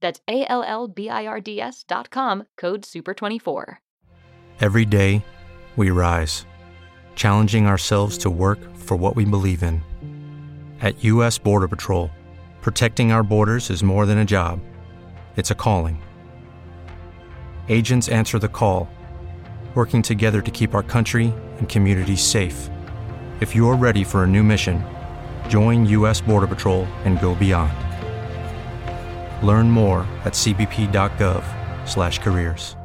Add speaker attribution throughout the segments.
Speaker 1: That's A L L B I R D S dot com, code SUPER24.
Speaker 2: Every day, we rise, challenging ourselves to work for what we believe in. At U.S. Border Patrol, protecting our borders is more than a job, it's a calling. Agents answer the call, working together to keep our country and communities safe. If you're ready for a new mission, join U.S. Border Patrol and go beyond. Learn more at cbp.gov/careers.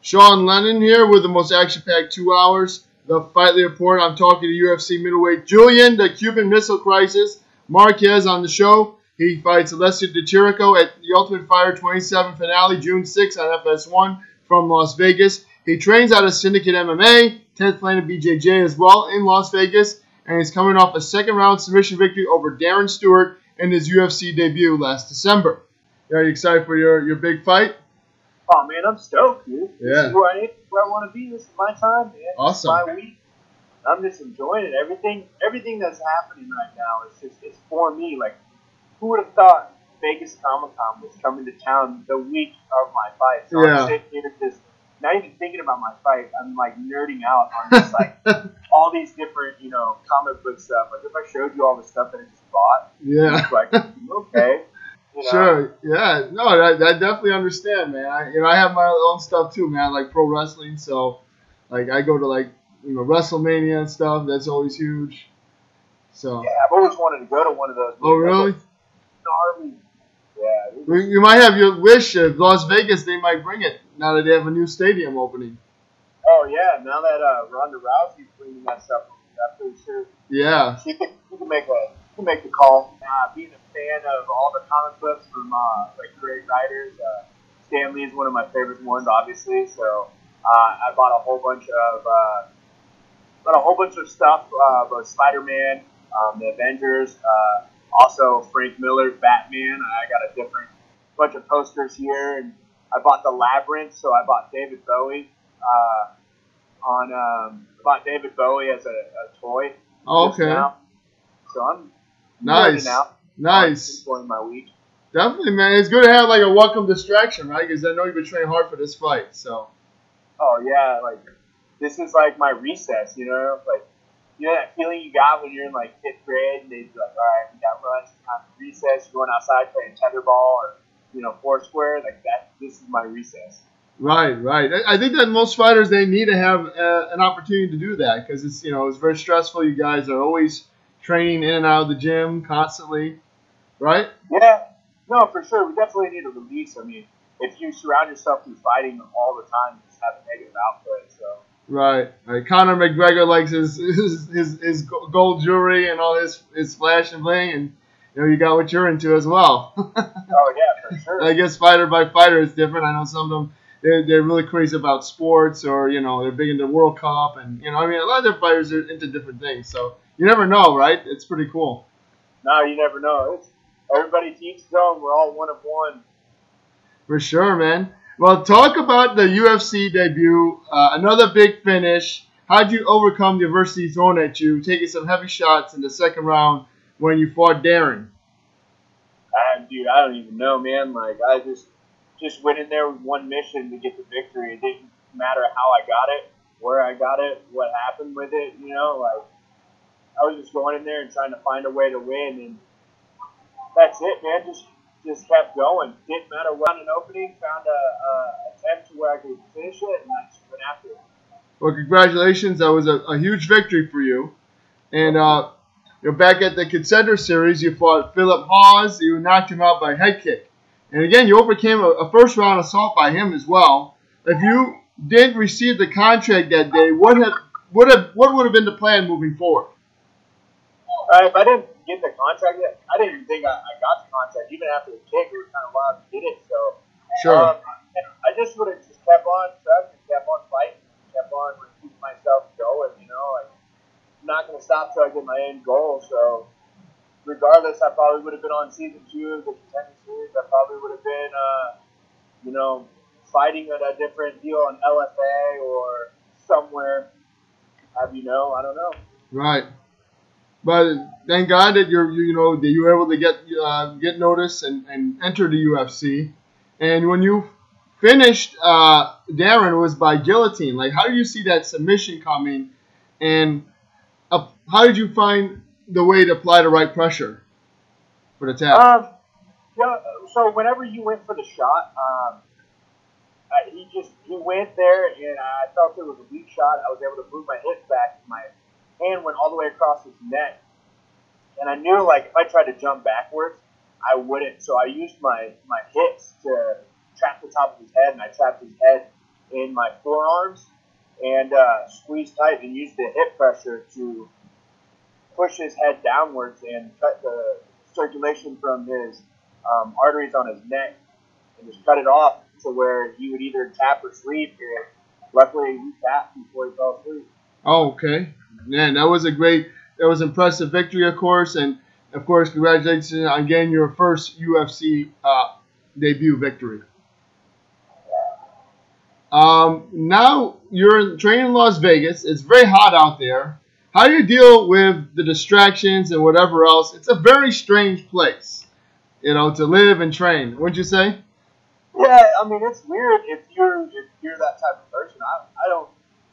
Speaker 3: Sean Lennon here with the most action-packed two hours. The Fight Report. I'm talking to UFC middleweight Julian, the Cuban Missile Crisis. Marquez on the show. He fights Alessio Di Chirico at the Ultimate Fighter 27 finale June 6 on FS1 from Las Vegas. He trains out of Syndicate MMA, 10th Planet BJJ as well in Las Vegas, and he's coming off a second round submission victory over Darren Stewart in his UFC debut last December. Are you excited for your, your big fight?
Speaker 4: Oh man, I'm stoked, dude.
Speaker 3: Yeah.
Speaker 4: This is where I, where I want to be. This is my time, man.
Speaker 3: Awesome.
Speaker 4: This is my week. I'm just enjoying it. Everything, everything that's happening right now is just it's for me. Like, who would have thought Vegas Comic Con was coming to town the week of my fight? So
Speaker 3: Yeah.
Speaker 4: I'm sitting here just not even thinking about my fight. I'm like nerding out on just like all these different, you know, comic book stuff. Like if I showed you all the stuff that I just bought,
Speaker 3: Yeah.
Speaker 4: like okay. You know?
Speaker 3: Sure. Yeah. No, I, I definitely understand, man. I, you know, I have my own stuff too, man. Like pro wrestling, so like I go to like you know WrestleMania and stuff. That's always huge. So.
Speaker 4: Yeah, I've always wanted to go to one of those.
Speaker 3: Oh really?
Speaker 4: Gnarly. Yeah.
Speaker 3: You might have your wish of Las Vegas. They might bring it now that they have a new stadium opening.
Speaker 4: Oh yeah. Now that uh, Ronda Rousey's bringing that stuff, I'm pretty sure
Speaker 3: Yeah.
Speaker 4: she can, she can make a can make the call. Uh, being a fan of all the comic books from uh, like great writers, uh, Stan Lee is one of my favorite ones, obviously. So uh, I bought a whole bunch of uh, bought a whole bunch of stuff uh, about Spider Man, um, the Avengers, uh, also Frank Miller's Batman. I got a different bunch of posters here, and I bought the Labyrinth, so I bought David Bowie. Uh, on um, I bought David Bowie as a, a toy.
Speaker 3: Oh, okay.
Speaker 4: now. So I'm
Speaker 3: Nice. Nice.
Speaker 4: Enjoying my week.
Speaker 3: Definitely, man. It's good to have like a welcome distraction, right? Because I know you've been training hard for this fight. So.
Speaker 4: Oh yeah, like this is like my recess, you know, like you know that feeling you got when you're in like fifth grade and they'd be like, all right, we got lunch, it's time for recess, you're going outside playing tetherball or you know foursquare, like that. This is my recess.
Speaker 3: Right, right. I I think that most fighters they need to have uh, an opportunity to do that because it's you know it's very stressful. You guys are always training in and out of the gym constantly, right?
Speaker 4: Yeah, no, for sure. We definitely need a release. I mean, if you surround yourself with fighting all the time, you just have a negative output. So
Speaker 3: Right, right. Conor McGregor likes his his, his, his gold jewelry and all his his flash and bling, and you know you got what you're into as well.
Speaker 4: oh yeah, for sure.
Speaker 3: I guess fighter by fighter is different. I know some of them they're, they're really crazy about sports or you know they're big into World Cup and you know I mean a lot of their fighters are into different things. So you never know, right? It's pretty cool.
Speaker 4: no, you never know. It's everybody teach his own. We're all one of one.
Speaker 3: For sure, man. Well, talk about the UFC debut. Uh, another big finish. How'd you overcome the adversity thrown at you, taking some heavy shots in the second round when you fought Darren?
Speaker 4: I, dude, I don't even know, man. Like, I just just went in there with one mission to get the victory. It didn't matter how I got it, where I got it, what happened with it. You know, like I was just going in there and trying to find a way to win, and that's it, man. Just just kept going. Didn't matter what an opening, found a, a attempt to where I could finish it, and I just went after it.
Speaker 3: Well, congratulations. That was a, a huge victory for you. And uh, you know, back at the Contender Series, you fought Philip Hawes. You knocked him out by head kick. And again, you overcame a, a first round assault by him as well. If you didn't receive the contract that day, what have what have what would have been the plan moving forward?
Speaker 4: Uh, if I didn't get the contract yet, I didn't even think I, I got the contract. Even after the kick, it was kind of wild to get it. So,
Speaker 3: Sure.
Speaker 4: um, I just would have just kept on trucking, kept on fighting, kept on keeping myself going. You know, like I'm not going to stop till I get my end goal. So, regardless, I probably would have been on season two of the contender series. I probably would have been, uh, you know, fighting at a different deal on LFA or somewhere. Have you know? I don't know.
Speaker 3: Right. But thank God that you're you, know that you were able to get uh, get notice and, and enter the UFC. And when you finished, uh, Darren was by guillotine. Like, how did you see that submission coming? And uh, how did you find the way to apply the right pressure for the tap?
Speaker 4: Um, so whenever you went for the shot, um, he just he went there, and I felt it was a weak shot. I was able to move my hips back. My hand went all the way across his neck, and I knew like if I tried to jump backwards, I wouldn't. So I used my my hips to trap the top of his head, and I trapped his head in my forearms and uh, squeezed tight, and used the hip pressure to push his head downwards and cut the circulation from his um, arteries on his neck and just cut it off to where he would either tap or sleep. And luckily, he tapped before he fell asleep.
Speaker 3: Oh, okay. Man, that was a great, that was impressive victory, of course, and of course, congratulations on getting your first UFC uh, debut victory. Um, now you're training in Las Vegas. It's very hot out there. How do you deal with the distractions and whatever else? It's a very strange place, you know, to live and train. Wouldn't you say?
Speaker 4: Yeah, I mean it's weird if you're if you're that type of person. I, I don't.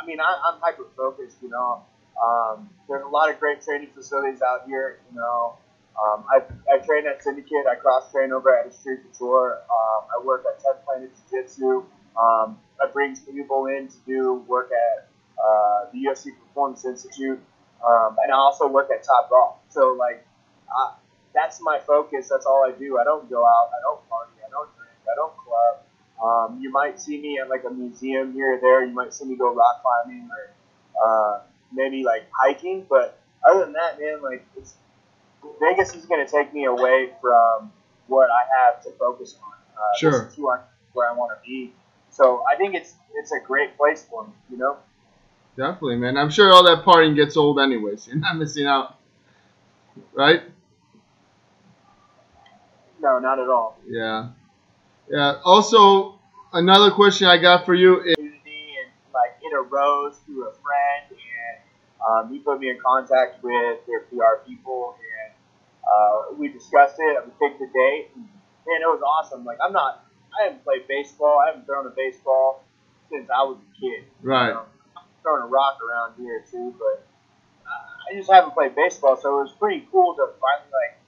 Speaker 4: I mean I, I'm hyper focused. You know, um, there's a lot of great training facilities out here. You know, um, I, I train at Syndicate. I cross train over at Xtreme Couture. Um, I work at 10 Planet Jiu Jitsu. Um, I bring people in to do work at uh, the UFC Performance Institute, um, and I also work at Top Golf. So like, I, that's my focus. That's all I do. I don't go out. I don't party. I don't drink. I don't club. Um, you might see me at like a museum here or there. You might see me go rock climbing or uh, maybe like hiking. But other than that, man, like it's Vegas is going to take me away from what I have to focus on. Uh,
Speaker 3: Sure.
Speaker 4: This is who I, where I want to be. So I think it's it's a great place for me. You know.
Speaker 3: Definitely, man. I'm sure all that partying gets old anyways. You're not missing out, right?
Speaker 4: No, not at all.
Speaker 3: Yeah. Yeah. Also, another question I got for you is
Speaker 4: and like it arose through a friend um, he put me in contact with their PR people and uh, we discussed it. We picked a date. And, man, it was awesome. Like I'm not, I haven't played baseball. I haven't thrown a baseball since I was a kid.
Speaker 3: right.
Speaker 4: You know, I'm throwing a rock around here too, but uh, I just haven't played baseball, so it was pretty cool to finally like,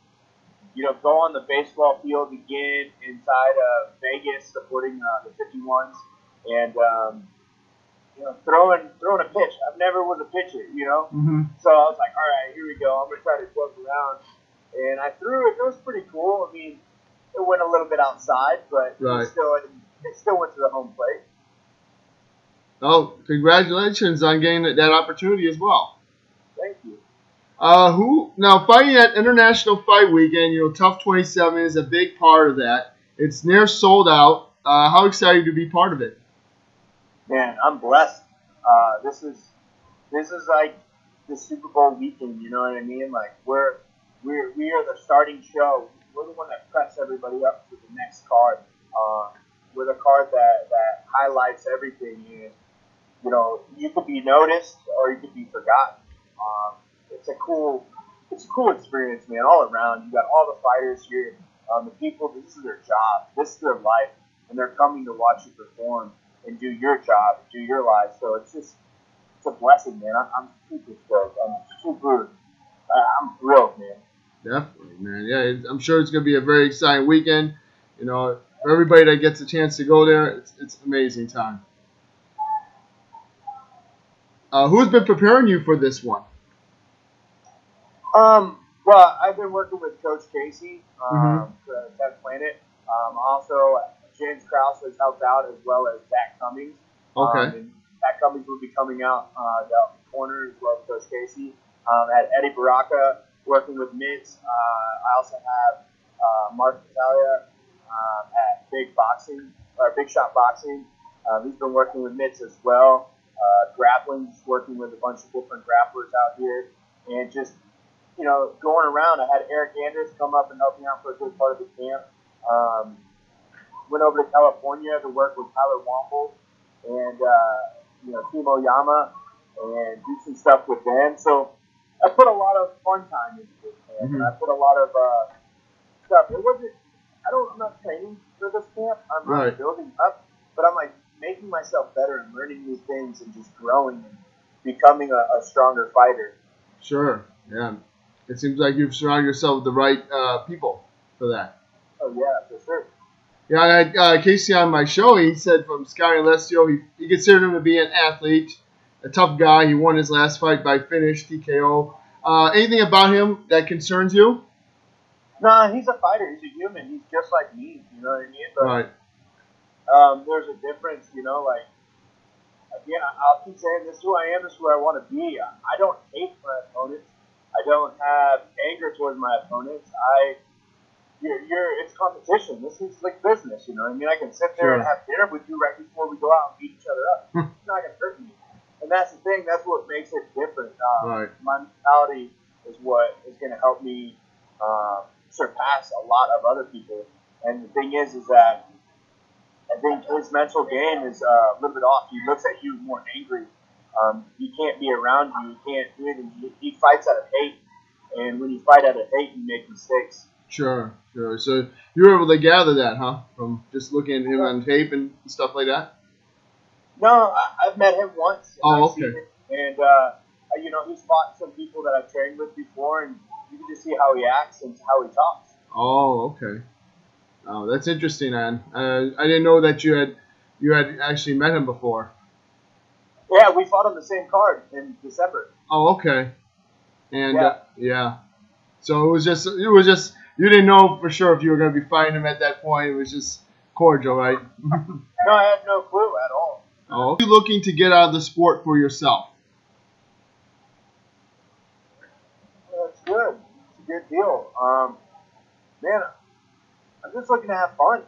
Speaker 4: you know, go on the baseball field again inside of Vegas, supporting uh, the 51s, and um, you know, throwing throwing a pitch. I've never was a pitcher, you know,
Speaker 3: hmm
Speaker 4: so I was like, all right, here we go. I'm gonna try to club around, and I threw it. It was pretty cool. I mean, it went a little bit outside, but
Speaker 3: Right.
Speaker 4: it still it still went to the home plate.
Speaker 3: Oh, congratulations on getting that that opportunity as well.
Speaker 4: Thank you.
Speaker 3: Uh, who now fighting at International Fight Weekend? You know, TUF 27 is a big part of that. It's near sold out. Uh, how excited to be part of it?
Speaker 4: Man, I'm blessed. Uh, this is this is like the Super Bowl weekend. You know what I mean? Like we're we're we are the starting show. We're the one that preps everybody up for the next card. Uh, we're the card that that highlights everything. And, you know, you could be noticed or you could be forgotten. Um, it's a cool it's a cool experience, man, all around. You got all the fighters here. Um, the people, this is their job. This is their life, and they're coming to watch you perform and do your job, do your life. So it's just, it's a blessing, man. I'm, I'm super stoked. I'm super, I'm thrilled, man.
Speaker 3: Definitely, man. Yeah, I'm sure it's going to be a very exciting weekend. You know, for everybody that gets a chance to go there, it's, it's an amazing time. Uh, who's been preparing you for this one?
Speaker 4: Um, well, I've been working with Coach Casey, um,
Speaker 3: Mhm.
Speaker 4: the 10th Planet. Um, also, James Krause has helped out as well as Zach Cummings.
Speaker 3: Okay.
Speaker 4: Um, Zach Cummings will be coming out uh, down the corner as well as Coach Casey. Um, I had Eddie Baraka working with Mitts. Uh, I also have uh, Mark Natalia um, at Big Boxing or Big Shot Boxing. Um, he's been working with Mitts as well. Uh, grappling, just working with a bunch of different grapplers out here, and just you know going around. I had Eryk Anders come up and help me out for a good part of the camp. Um, went over to California to work with Tyler Wamble and uh, you know Timo Yama and do some stuff with them. So I put a lot of fun time into this camp, and I put a lot of uh, stuff. It wasn't. I don't. I'm not training for this camp. I'm
Speaker 3: Right.
Speaker 4: not building up, but I'm like making myself better and learning new things and just growing and becoming a, a stronger fighter.
Speaker 3: Sure. Yeah. It seems like you've surrounded yourself with the right uh, people for that.
Speaker 4: Oh yeah, for sure.
Speaker 3: Yeah, I had uh, Casey on my show. He said from Scotty Alessio, he, he considered him to be an athlete, a tough guy. He won his last fight by finish, TKO. Uh, anything about him that concerns you?
Speaker 4: Nah, he's a fighter. He's a human. He's just like me. You know what I mean? But
Speaker 3: Right.
Speaker 4: um, there's a difference, you know, like, again, I'll keep saying this is who I am, this is who I want to be. I I don't hate my opponents. I don't have anger towards my opponents. I, you're, you're, it's competition. This is like business, you know I mean? I can sit there and have dinner with you right before we go out and beat each other up. it's not going to hurt me. And that's the thing, that's what makes it different. Um,
Speaker 3: Right.
Speaker 4: My mentality is what is going to help me um, surpass a lot of other people. And the thing is, is that I think his mental game is uh, a little bit off. He looks at you more angry. Um, he can't be around you. He can't do anything. He, he fights out of hate, and when you fight out of hate, you make mistakes.
Speaker 3: Sure, sure. So you were able to gather that, huh? From just looking at him on tape and stuff like that?
Speaker 4: No, I, I've met him once. and
Speaker 3: Oh, okay.
Speaker 4: And uh, you know, he's fought some people that I've trained with before, and you can just see how he acts and how he talks.
Speaker 3: Oh, okay. Oh, that's interesting, man. Uh, I didn't know that you had you had actually met him before.
Speaker 4: Yeah, we fought on the same card in December.
Speaker 3: Oh, okay. And
Speaker 4: Yeah.
Speaker 3: uh, yeah. So it was just it was just you didn't know for sure if you were going to be fighting him at that point. It was just cordial, right?
Speaker 4: No, I had no clue at all.
Speaker 3: oh, you looking to get out of the sport for yourself?
Speaker 4: That's good. It's a good deal. Um, man, I'm just looking to have fun.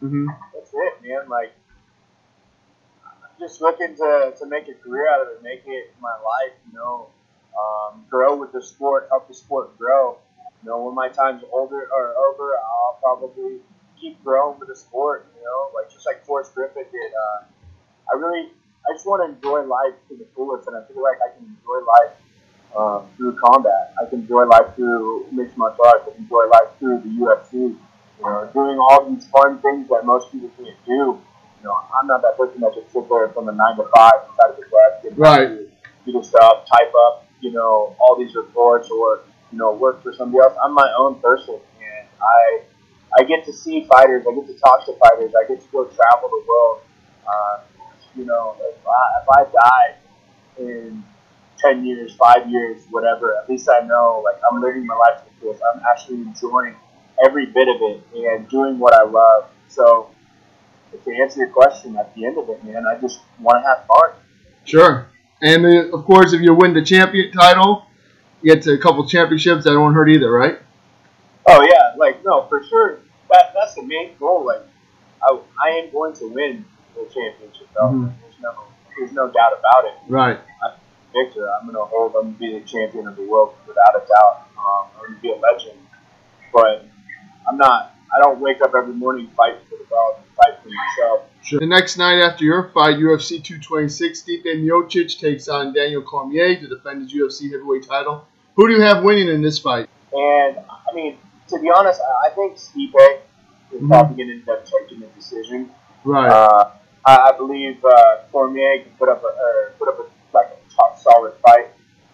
Speaker 3: hmm
Speaker 4: That's it, man. Like, I'm just looking to, to make a career out of it, make it my life, you know, um, grow with the sport, help the sport grow. You know, when my time's older or over, I'll probably keep growing with the sport, you know, like just like Forrest Griffin did. Uh, I really, I just want to enjoy life to the fullest, and I feel like I can enjoy life um, through combat. I can enjoy life through mixed martial arts. I can enjoy life through the UFC. You know, doing all these fun things that most people can't do. You know, I'm not that person that just sit there from a nine to five inside of the and
Speaker 3: Right.
Speaker 4: do, stuff, type up, you know, all these reports or you know, work for somebody else. I'm my own person, and I I get to see fighters. I get to talk to fighters. I get to go travel the world. Uh, you know, if I, if I die in ten years, five years, whatever, at least I know like I'm living my life to the fullest. I'm actually enjoying every bit of it and doing what I love. So to answer your question, at the end of it, man, I just want to have fun.
Speaker 3: Sure. And uh, of course, if you win the champion title, get to a couple championships. That won't hurt either, right?
Speaker 4: Oh yeah, like no, for sure. That that's the main goal. Like, I, I am going to win the championship. Though.
Speaker 3: Mhm.
Speaker 4: There's no there's no doubt about it.
Speaker 3: Right.
Speaker 4: Victor, I'm gonna hold. I'm gonna be the champion of the world without a doubt. Um, I'm gonna be a legend. But I'm not. I don't wake up every morning fighting for the belt. I fight for myself.
Speaker 3: Sure. The next night after your fight, UFC 226, Stipe Miocic takes on Daniel Cormier to defend his UFC heavyweight title. Who do you have winning in this fight?
Speaker 4: And I mean, to be honest, I think Stipe is
Speaker 3: Mhm.
Speaker 4: probably gonna end up taking the decision.
Speaker 3: Right.
Speaker 4: Uh, I, I believe uh, Cormier can put up a put up a like a tough, solid fight,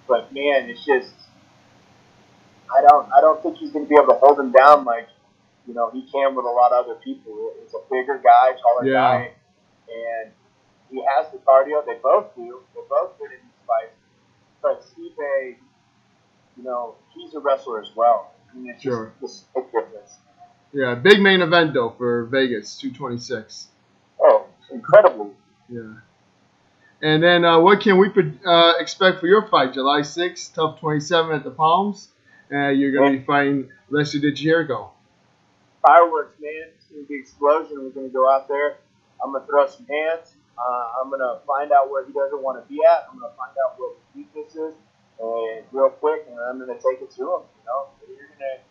Speaker 4: but man, it's just I don't I don't think he's going to be able to hold him down like you know he can with a lot of other people. He's a bigger guy, taller
Speaker 3: Yeah.
Speaker 4: guy, and he has the cardio. They both do. They're both good in these fights. But Stipe, you know, he's a wrestler as well. I mean,
Speaker 3: Sure.
Speaker 4: just big difference.
Speaker 3: Yeah, big main event though for Vegas, 226.
Speaker 4: Oh, incredibly.
Speaker 3: Yeah. And then uh, what can we uh, expect for your fight? July 6th, TUF 27 at the Palms. Uh, you're going to be fighting Alessio Di Chirico.
Speaker 4: Fireworks, man. It's gonna be explosion. We're gonna go out there. I'm gonna throw some hands. Uh, I'm gonna find out where he doesn't want to be at. I'm gonna find out what his weakness is, and real quick, and I'm gonna take it to him. You know, you're gonna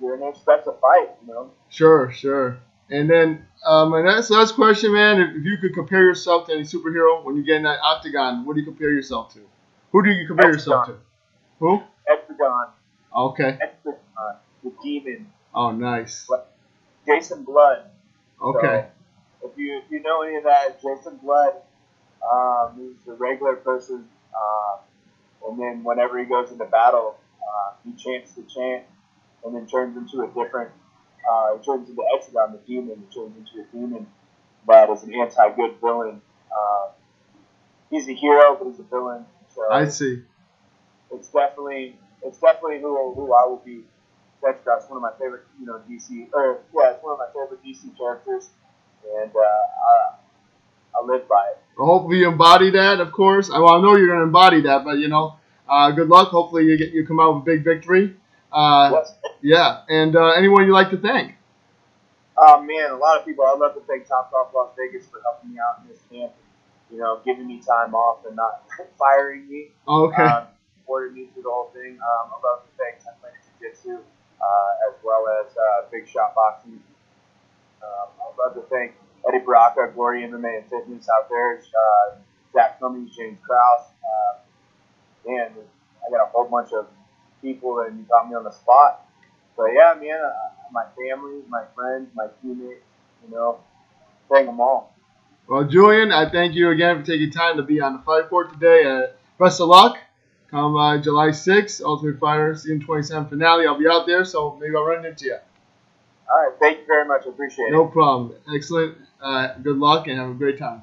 Speaker 4: you're gonna expect a fight. You know,
Speaker 3: Sure, sure. And then uh, my next last question, man, if, you could compare yourself to any superhero when you get in that octagon, what do you compare yourself to? Who do you compare yourself to? Who?
Speaker 4: Etrigan,
Speaker 3: Okay.
Speaker 4: The demon,
Speaker 3: Oh, nice.
Speaker 4: Jason Blood.
Speaker 3: Okay.
Speaker 4: So, if you if you know any of that, Jason Blood, um, he's a regular person, uh, and then whenever he goes into battle, uh, he chants the chant, and then turns into a different. Uh, he turns into Etrigan, the demon. He turns into a demon, but as an anti-good villain. Uh, he's a hero, but he's a villain. So
Speaker 3: I see.
Speaker 4: it's definitely it's definitely who who I will be. Deathstroke's one of my favorite, you know, DC or yeah, it's one of my favorite DC characters, and uh, I I live by it.
Speaker 3: Well, hopefully you embody that, of course. I, well, I know you're going to embody that, but, you know, uh, good luck. Hopefully you get you come out with a big victory. Uh,
Speaker 4: Yes.
Speaker 3: yeah. And uh, anyone you'd like to thank?
Speaker 4: Oh man, a lot of people. I'd love to thank Top Golf Las Vegas for helping me out in this camp. You know, giving me time off and not firing me.
Speaker 3: Okay.
Speaker 4: Um, supported me through the whole thing. Um, I'd love to thank Ten Planet Jiu Jitsu uh, as well as uh, Big Shot Boxing. Um, I'd love to thank Eddie Baraka, Glory MMA and Fitness out there, uh, Zach Cummings, James Krause. Uh, man, I got a whole bunch of people and you got me on the spot. But yeah, man, uh, my family, my friends, my teammates, you know, thank them all.
Speaker 3: Well, Julian, I thank you again for taking time to be on the Fight Report today. Uh, best of luck. Come uh, July 6th, Ultimate Fighter Season 27 finale. I'll be out there, so maybe I'll run into you.
Speaker 4: All right, thank you very much. I appreciate it.
Speaker 3: No problem. Excellent. Uh, good luck and have a great time.